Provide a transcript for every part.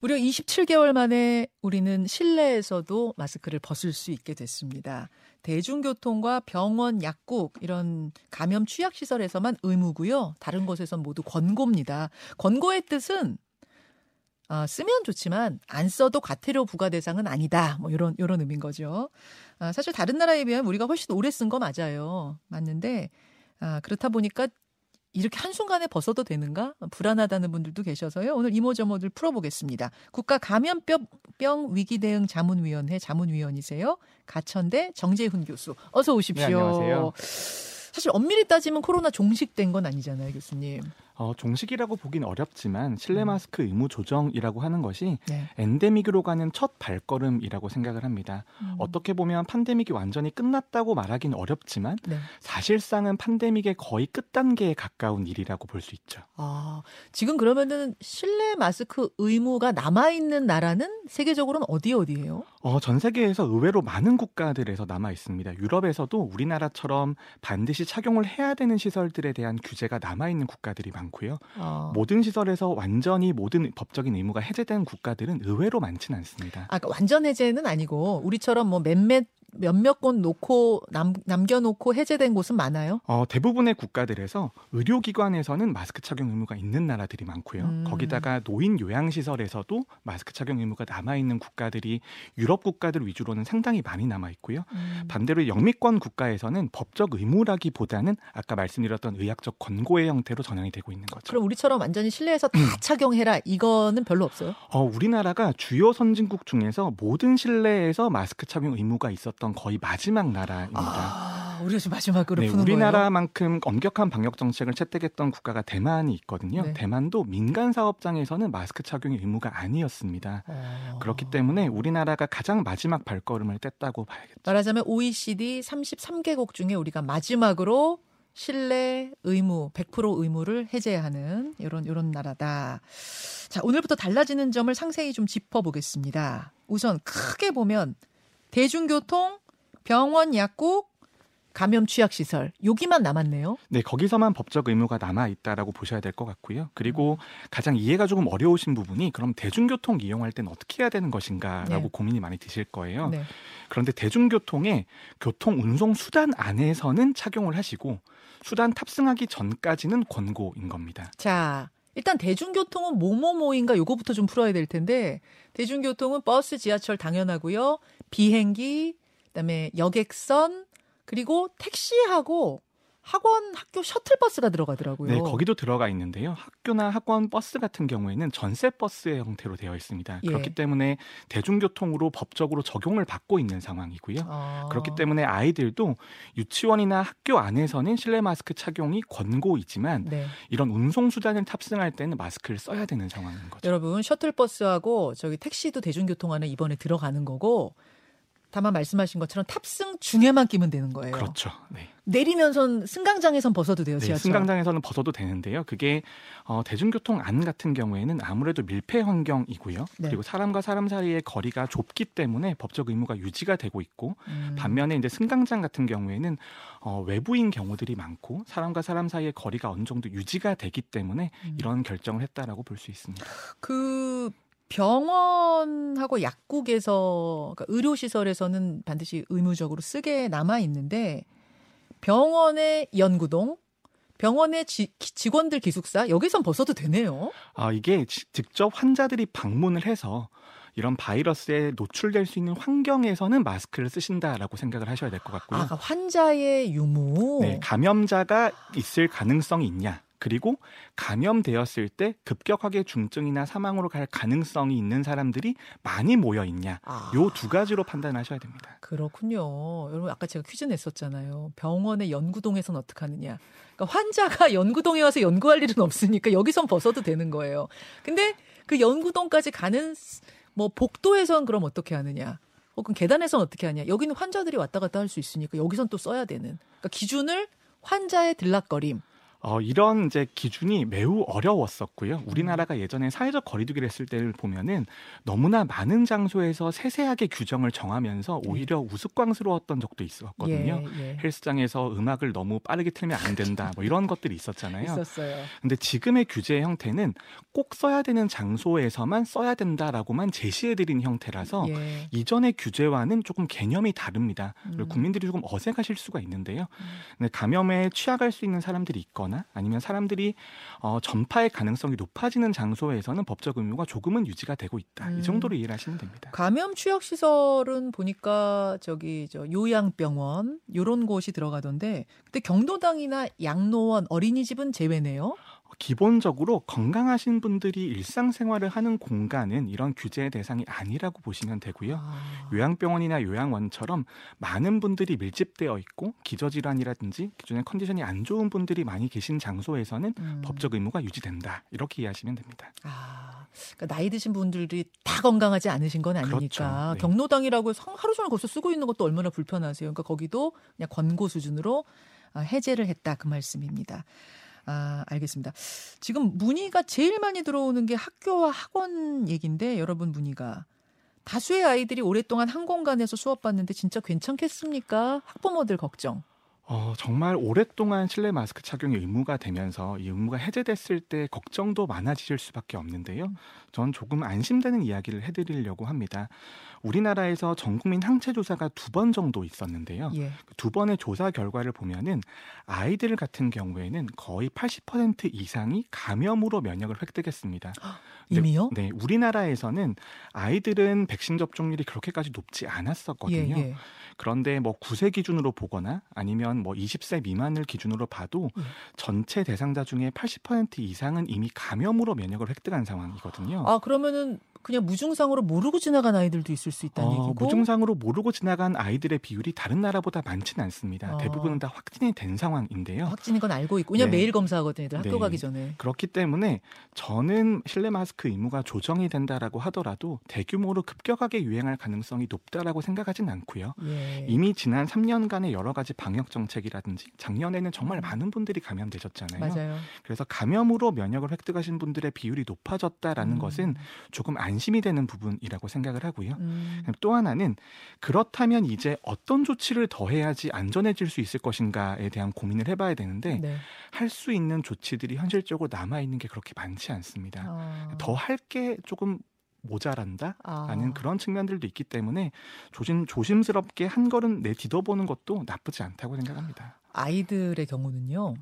무려 27개월 만에 우리는 실내에서도 마스크를 벗을 수 있게 됐습니다. 대중교통과 병원, 약국 이런 감염 취약 시설에서만 의무고요. 다른 곳에선 모두 권고입니다. 권고의 뜻은 아, 쓰면 좋지만 안 써도 과태료 부과 대상은 아니다. 뭐 이런 이런 의미인 거죠. 아, 사실 다른 나라에 비하면 우리가 훨씬 오래 쓴 거 맞아요. 맞는데 아, 그렇다 보니까 이렇게 한순간에 벗어도 되는가? 불안하다는 분들도 계셔서요. 오늘 이모저모들 풀어보겠습니다. 국가 감염병 위기 대응 자문위원회 자문위원이세요. 가천대 정재훈 교수. 어서 오십시오. 네, 안녕하세요. 사실 엄밀히 따지면 코로나 종식된 건 아니잖아요, 교수님. 어, 종식이라고 보긴 어렵지만 실내 음. 마스크 의무 조정이라고 하는 것이 네. 엔데믹으로 가는 첫 발걸음이라고 생각을 합니다. 음. 어떻게 보면 판데믹이 완전히 끝났다고 말하기는 어렵지만 네. 사실상은 판데믹의 거의 끝단계에 가까운 일이라고 볼 수 있죠. 아, 지금 그러면은 실내 마스크 의무가 남아 있는 나라는 세계적으로는 어디 어디예요? 어, 전 세계에서 의외로 많은 국가들에서 남아 있습니다. 유럽에서도 우리나라처럼 반드시 착용을 해야 되는 시설들에 대한 규제가 남아 있는 국가들이 많습니다. 많고요. 어. 모든 시설에서 완전히 모든 법적인 의무가 해제된 국가들은 의외로 많지는 않습니다. 아, 그러니까 완전 해제는 아니고 우리처럼 뭐 몇몇 몇몇 곳 놓고 남, 남겨놓고 해제된 곳은 많아요? 어, 대부분의 국가들에서 의료기관에서는 마스크 착용 의무가 있는 나라들이 많고요. 음. 거기다가 노인 요양시설에서도 마스크 착용 의무가 남아있는 국가들이 유럽 국가들 위주로는 상당히 많이 남아있고요. 음. 반대로 영미권 국가에서는 법적 의무라기보다는 아까 말씀드렸던 의학적 권고의 형태로 전환이 되고 있는 거죠. 그럼 우리처럼 완전히 실내에서 다 음. 착용해라 이거는 별로 없어요? 어, 우리나라가 주요 선진국 중에서 모든 실내에서 마스크 착용 의무가 있었던 있었던 거의 마지막 나라입니다. 아, 우리가 지금 마지막으로 네, 우리나라만큼 엄격한 방역 정책을 채택했던 국가가 대만이 있거든요. 네. 대만도 민간 사업장에서는 마스크 착용이 의무가 아니었습니다. 어... 그렇기 때문에 우리나라가 가장 마지막 발걸음을 뗐다고 봐야겠죠. 말하자면 OECD 33개국 중에 우리가 마지막으로 실내 의무 100% 의무를 해제하는 이런 이런 나라다. 자, 오늘부터 달라지는 점을 상세히 좀 짚어 보겠습니다. 우선 크게 보면 대중교통, 병원, 약국, 감염 취약 시설 여기만 남았네요. 네, 거기서만 법적 의무가 남아 있다라고 보셔야 될 것 같고요. 그리고 음. 가장 이해가 조금 어려우신 부분이 그럼 대중교통 이용할 때는 어떻게 해야 되는 것인가라고 네. 고민이 많이 드실 거예요. 네. 그런데 대중교통의 교통 운송 수단 안에서는 착용을 하시고 수단 탑승하기 전까지는 권고인 겁니다. 자, 일단 대중교통은 뭐뭐뭐인가 요거부터 좀 풀어야 될 텐데 대중교통은 버스, 지하철 당연하고요. 비행기, 그다음에 여객선 그리고 택시하고 학원, 학교 셔틀버스가 들어가더라고요. 네, 거기도 들어가 있는데요. 학교나 학원 버스 같은 경우에는 전세 버스의 형태로 되어 있습니다. 예. 그렇기 때문에 대중교통으로 법적으로 적용을 받고 있는 상황이고요. 아. 그렇기 때문에 아이들도 유치원이나 학교 안에서는 실내 마스크 착용이 권고이지만 네. 이런 운송 수단을 탑승할 때는 마스크를 써야 되는 상황인 거죠. 여러분, 셔틀버스하고 저기 택시도 대중교통 안에 이번에 들어가는 거고 다만 말씀하신 것처럼 탑승 중에만 끼면 되는 거예요. 그렇죠. 네. 내리면선 승강장에선 벗어도 돼요. 네, 지하철. 승강장에서는 벗어도 되는데요. 그게 어, 대중교통 안 같은 경우에는 아무래도 밀폐 환경이고요. 네. 그리고 사람과 사람 사이의 거리가 좁기 때문에 법적 의무가 유지가 되고 있고 음. 반면에 이제 승강장 같은 경우에는 어, 외부인 경우들이 많고 사람과 사람 사이의 거리가 어느 정도 유지가 되기 때문에 음. 이런 결정을 했다라고 볼 수 있습니다. 그 병원하고 약국에서 그러니까 의료시설에서는 반드시 의무적으로 쓰게 남아 있는데 병원의 연구동, 병원의 지, 직원들 기숙사 여기선 벗어도 되네요. 아 이게 직접 환자들이 방문을 해서 이런 바이러스에 노출될 수 있는 환경에서는 마스크를 쓰신다라고 생각을 하셔야 될 것 같고요. 아, 환자의 유무. 네, 감염자가 있을 가능성이 있냐. 그리고 감염되었을 때 급격하게 중증이나 사망으로 갈 가능성이 있는 사람들이 많이 모여 있냐. 아. 요두 가지로 판단하셔야 됩니다. 그렇군요. 여러분 아까 제가 퀴즈 냈었잖아요. 병원의 연구동에서는 어떻게 하느냐. 그러니까 환자가 연구동에 와서 연구할 일은 없으니까 여기선 벗어도 되는 거예요. 근데 그 연구동까지 가는 뭐 복도에선 그럼 어떻게 하느냐. 혹은 계단에선 어떻게 하냐. 여기는 환자들이 왔다 갔다 할 수 있으니까 여기선 또 써야 되는. 그러니까 기준을 환자의 들락거림 어, 이런 이제 기준이 매우 어려웠었고요. 우리나라가 예전에 사회적 거리두기를 했을 때를 보면은 너무나 많은 장소에서 세세하게 규정을 정하면서 네. 오히려 우스꽝스러웠던 적도 있었거든요. 예, 예. 헬스장에서 음악을 너무 빠르게 틀면 안 된다. 뭐 이런 것들이 있었잖아요. 있었어요. 근데 지금의 규제 형태는 꼭 써야 되는 장소에서만 써야 된다라고만 제시해 드린 형태라서 예. 이전의 규제와는 조금 개념이 다릅니다. 음. 국민들이 조금 어색하실 수가 있는데요. 음. 감염에 취약할 수 있는 사람들이 있거나 아니면 사람들이 어, 전파의 가능성이 높아지는 장소에서는 법적 의무가 조금은 유지가 되고 있다. 음. 이 정도로 이해를 하시면 됩니다. 감염 취약 시설은 보니까 저기 저 요양병원 요런 곳이 들어가던데 근데 경로당이나 양로원 어린이집은 제외네요. 기본적으로 건강하신 분들이 일상생활을 하는 공간은 이런 규제의 대상이 아니라고 보시면 되고요. 아. 요양병원이나 요양원처럼 많은 분들이 밀집되어 있고 기저질환이라든지 기존의 컨디션이 안 좋은 분들이 많이 계신 장소에서는 음. 법적 의무가 유지된다. 이렇게 이해하시면 됩니다. 아, 그러니까 나이 드신 분들이 다 건강하지 않으신 건 아니니까 그렇죠. 네. 경로당이라고 하루 종일 거기서 쓰고 있는 것도 얼마나 불편하세요. 그러니까 거기도 그냥 권고 수준으로 아, 해제를 했다 그 말씀입니다. 아, 알겠습니다. 지금 문의가 제일 많이 들어오는 게 학교와 학원 얘기인데 여러분 문의가 다수의 아이들이 오랫동안 한 공간에서 수업받는데 진짜 괜찮겠습니까? 학부모들 걱정. 어, 정말 오랫동안 실내 마스크 착용이 의무가 되면서 이 의무가 해제됐을 때 걱정도 많아지실 수밖에 없는데요. 전 조금 안심되는 이야기를 해드리려고 합니다. 우리나라에서 전 국민 항체 조사가 두 번 정도 있었는데요. 예. 그두 번의 조사 결과를 보면은 아이들 같은 경우에는 거의 80% 이상이 감염으로 면역을 획득했습니다. 이미요? 네, 우리나라에서는 아이들은 백신 접종률이 그렇게까지 높지 않았었거든요. 예, 예. 그런데 뭐 9세 기준으로 보거나 아니면 뭐 20세 미만을 기준으로 봐도 예. 전체 대상자 중에 80% 이상은 이미 감염으로 면역을 획득한 상황이거든요. 아, 그러면은 그냥 무증상으로 모르고 지나간 아이들도 있을 수 있다는 어, 얘기고 무증상으로 모르고 지나간 아이들의 비율이 다른 나라보다 많지는 않습니다. 어. 대부분은 다 확진이 된 상황인데요. 확진인 건 알고 있고 그냥 네. 매일 검사하거든요. 학교 네. 가기 전에. 그렇기 때문에 저는 실내 마스크 의무가 조정이 된다라고 하더라도 대규모로 급격하게 유행할 가능성이 높다라고 생각하진 않고요. 예. 이미 지난 3년간의 여러 가지 방역 정책이라든지 작년에는 정말 음. 많은 분들이 감염되셨잖아요. 맞아요. 그래서 감염으로 면역을 획득하신 분들의 비율이 높아졌다라는 음. 것은 조금 안 안심이 되는 부분이라고 생각을 하고요. 음. 또 하나는 그렇다면 이제 어떤 조치를 더 해야지 안전해질 수 있을 것인가에 대한 고민을 해봐야 되는데 네. 할수 있는 조치들이 현실적으로 남아 있는 게 그렇게 많지 않습니다. 어. 더할 게 조금 모자란다 라는 아. 그런 측면들도 있기 때문에 조심 조심스럽게 한 걸음 내딛어보는 것도 나쁘지 않다고 생각합니다. 아이들의 경우는요.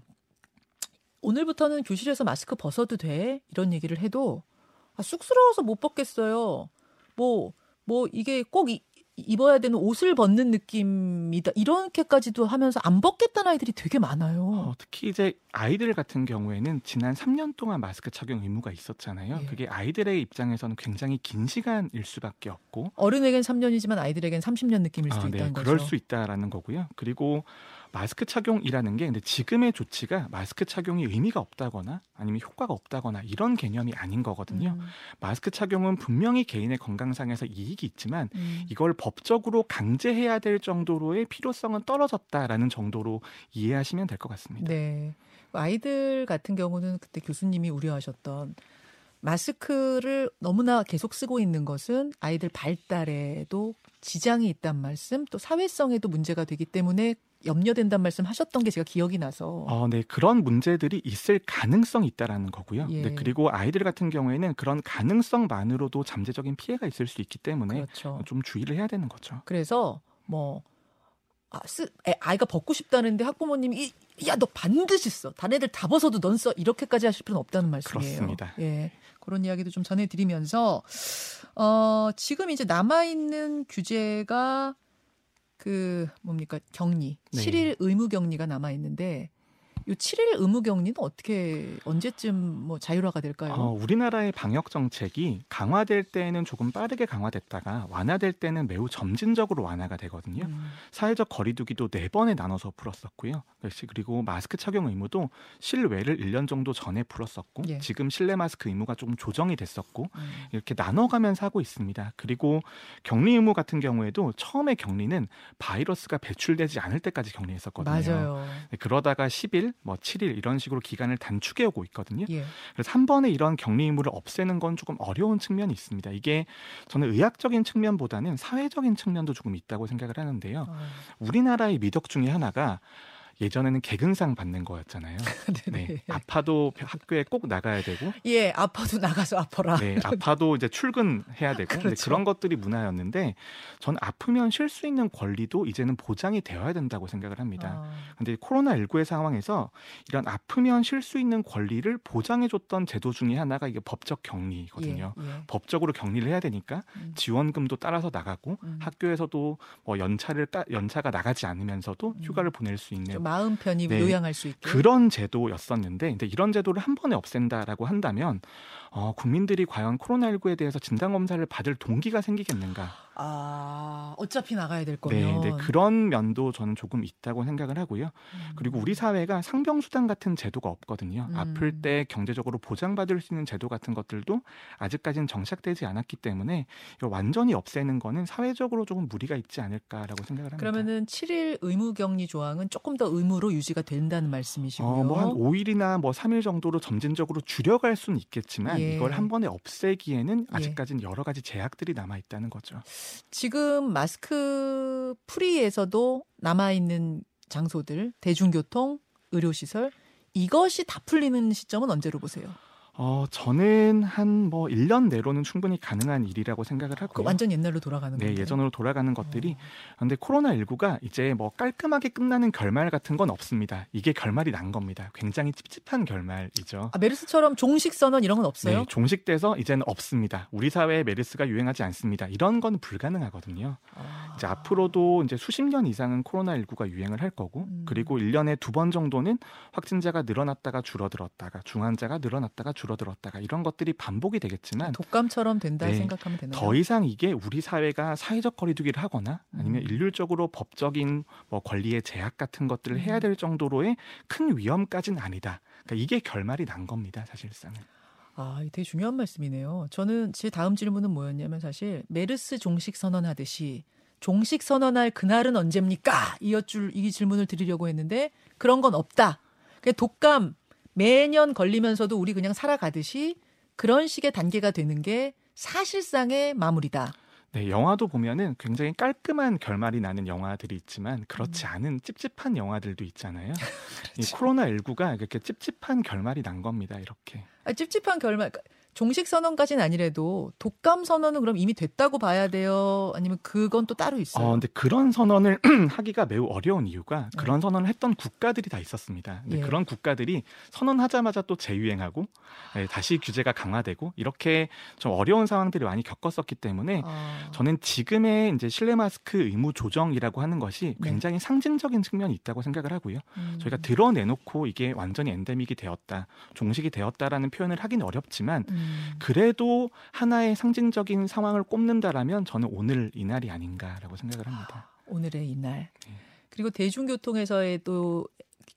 오늘부터는 교실에서 마스크 벗어도 돼 이런 얘기를 해도 아, 쑥스러워서 못 벗겠어요. 뭐, 뭐, 이게 꼭 이, 입어야 되는 옷을 벗는 느낌이다. 이렇게까지도 하면서 안 벗겠다는 아이들이 되게 많아요. 어, 특히 이제 아이들 같은 경우에는 지난 3년 동안 마스크 착용 의무가 있었잖아요. 예. 그게 아이들의 입장에서는 굉장히 긴 시간일 수밖에 없고 어른에겐 3년이지만 아이들에겐 30년 느낌일 수도 아, 네, 있다는 거죠. 그럴 수 있다라는 거고요. 그리고 마스크 착용이라는 게 근데 지금의 조치가 마스크 착용이 의미가 없다거나 아니면 효과가 없다거나 이런 개념이 아닌 거거든요. 음. 마스크 착용은 분명히 개인의 건강상에서 이익이 있지만 음. 이걸 법적으로 강제해야 될 정도로의 필요성은 떨어졌다라는 정도로 이해하시면 될 것 같습니다. 네. 아이들 같은 경우는 그때 교수님이 우려하셨던 마스크를 너무나 계속 쓰고 있는 것은 아이들 발달에도 지장이 있단 말씀, 또 사회성에도 문제가 되기 때문에 염려된단 말씀 하셨던 게 제가 기억이 나서. 어, 네. 그런 문제들이 있을 가능성이 있다라는 거고요. 예. 네, 그리고 아이들 같은 경우에는 그런 가능성만으로도 잠재적인 피해가 있을 수 있기 때문에 그렇죠. 좀 주의를 해야 되는 거죠. 그래서 뭐 아, 쓰, 애, 아이가 벗고 싶다는데 학부모님이 야 너 반드시 써. 다른 애들 다 벗어도 넌 써. 이렇게까지 하실 필요는 없다는 말씀이에요. 그렇습니다. 예. 그런 이야기도 좀 전해드리면서 어, 지금 이제 남아 있는 규제가 그 뭡니까 격리 네. 7일 의무 격리가 남아 있는데 요 7일 의무 격리는 어떻게 언제쯤 뭐 자율화가 될까요? 어, 우리나라의 방역 정책이 강화될 때는 조금 빠르게 강화됐다가 완화될 때는 매우 점진적으로 완화가 되거든요. 음. 사회적 거리두기도 네 번에 나눠서 풀었었고요. 그리고 마스크 착용 의무도 실외를 1년 정도 전에 풀었었고 예. 지금 실내 마스크 의무가 조금 조정이 됐었고 음. 이렇게 나눠가면서 하고 있습니다. 그리고 격리 의무 같은 경우에도 처음에 격리는 바이러스가 배출되지 않을 때까지 격리했었거든요. 맞아요. 네, 그러다가 10일 뭐 7일 이런 식으로 기간을 단축해 오고 있거든요. 예. 그래서 한 번에 이런 격리 의무를 없애는 건 조금 어려운 측면이 있습니다. 이게 저는 의학적인 측면보다는 사회적인 측면도 조금 있다고 생각을 하는데요. 어. 우리나라의 미덕 중에 하나가 예전에는 개근상 받는 거였잖아요. 네. 아파도 학교에 꼭 나가야 되고. 예, 아파도 나가서 아파라. 네, 아파도 이제 출근해야 되고. 그렇죠. 그런 것들이 문화였는데 전 아프면 쉴 수 있는 권리도 이제는 보장이 되어야 된다고 생각을 합니다. 아. 근데 코로나 19의 상황에서 이런 아프면 쉴 수 있는 권리를 보장해 줬던 제도 중에 하나가 이게 법적 격리거든요. 예, 예. 법적으로 격리를 해야 되니까 음. 지원금도 따라서 나가고 음. 학교에서도 뭐 연차를 따, 연차가 나가지 않으면서도 음. 휴가를 보낼 수 있는 마음 편히 네, 요양할 수 있게 그런 제도였었는데 근데 이런 제도를 한 번에 없앤다라고 한다면 어, 국민들이 과연 코로나19에 대해서 진단 검사를 받을 동기가 생기겠는가? 아, 어차피 나가야 될 거면. 네, 네, 그런 면도 저는 조금 있다고 생각을 하고요. 음. 그리고 우리 사회가 상병수당 같은 제도가 없거든요. 음. 아플 때 경제적으로 보장받을 수 있는 제도 같은 것들도 아직까지는 정착되지 않았기 때문에 이걸 완전히 없애는 거는 사회적으로 조금 무리가 있지 않을까라고 생각을 합니다. 그러면은 7일 의무 격리 조항은 조금 더 의무로 유지가 된다는 말씀이시고요. 어, 뭐한 5일이나 뭐 3일 정도로 점진적으로 줄여갈 수는 있겠지만 예. 이걸 한 번에 없애기에는 예. 아직까지는 예. 여러 가지 제약들이 남아 있다는 거죠. 지금 마스크 프리에서도 남아 있는 장소들, 대중교통, 의료시설 이것이 다 풀리는 시점은 언제로 보세요? 어, 저는 한 뭐 1년 내로는 충분히 가능한 일이라고 생각을 하고요. 그 완전 옛날로 돌아가는 네, 건데. 예전으로 돌아가는 것들이. 어. 근데 코로나19가 이제 뭐 깔끔하게 끝나는 결말 같은 건 없습니다. 이게 결말이 난 겁니다. 굉장히 찝찝한 결말이죠. 아, 메르스처럼 종식 선언 이런 건 없어요? 네, 종식돼서 이제는 없습니다. 우리 사회에 메르스가 유행하지 않습니다. 이런 건 불가능하거든요. 아. 이제 앞으로도 이제 수십 년 이상은 코로나19가 유행을 할 거고 음. 그리고 1년에 두 번 정도는 확진자가 늘어났다가 줄어들었다가 중환자가 늘어났다가 줄 줄어들었다가 이런 것들이 반복이 되겠지만 독감처럼 된다 네, 생각하면 되나요? 더 이상 이게 우리 사회가 사회적 거리두기를 하거나 아니면 음. 일률적으로 법적인 뭐 권리의 제약 같은 것들을 해야 음. 될 정도로의 큰 위험까지는 아니다. 그러니까 이게 결말이 난 겁니다, 사실상은. 아, 되게 중요한 말씀이네요. 저는 제 다음 질문은 뭐였냐면 사실 메르스 종식 선언하듯이 종식 선언할 그날은 언제입니까? 이어줄 이 질문을 드리려고 했는데 그런 건 없다. 독감 매년 걸리면서도 우리 그냥 살아가듯이 그런 식의 단계가 되는 게 사실상의 마무리다. 네, 영화도 보면은 굉장히 깔끔한 결말이 나는 영화들이 있지만 그렇지 음. 않은 찝찝한 영화들도 있잖아요. 그렇죠. 이 코로나 19가 이렇게 찝찝한 결말이 난 겁니다. 이렇게. 아, 찝찝한 결말. 종식 선언까지는 아니래도 독감 선언은 그럼 이미 됐다고 봐야 돼요? 아니면 그건 또 따로 있어요? 어, 근데 그런 선언을 하기가 매우 어려운 이유가 네. 그런 선언을 했던 국가들이 다 있었습니다. 근데 예. 그런 국가들이 선언하자마자 또 재유행하고 네, 다시 규제가 강화되고 이렇게 좀 어려운 상황들을 많이 겪었었기 때문에 아. 저는 지금의 이제 실내 마스크 의무 조정이라고 하는 것이 네. 굉장히 네. 상징적인 측면이 있다고 생각을 하고요. 음. 저희가 드러내놓고 이게 완전히 엔데믹이 되었다, 종식이 되었다라는 표현을 하기는 어렵지만 음. 음. 그래도 하나의 상징적인 상황을 꼽는다라면 저는 오늘 이날이 아닌가라고 생각을 합니다. 오늘의 이날. 네. 그리고 대중교통에서의 또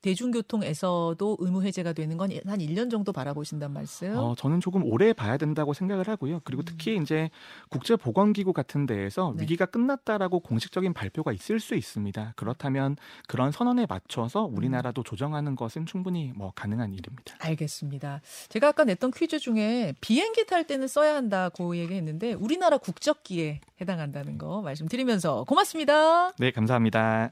대중교통에서도 의무 해제가 되는 건 한 1년 정도 바라보신단 말씀? 어, 저는 조금 오래 봐야 된다고 생각을 하고요. 그리고 음. 특히 이제 국제보건기구 같은 데에서 네. 위기가 끝났다라고 공식적인 발표가 있을 수 있습니다. 그렇다면 그런 선언에 맞춰서 우리나라도 음. 조정하는 것은 충분히 뭐 가능한 일입니다. 알겠습니다. 제가 아까 냈던 퀴즈 중에 비행기 탈 때는 써야 한다고 얘기했는데 우리나라 국적기에 해당한다는 거 말씀드리면서 고맙습니다. 네, 감사합니다.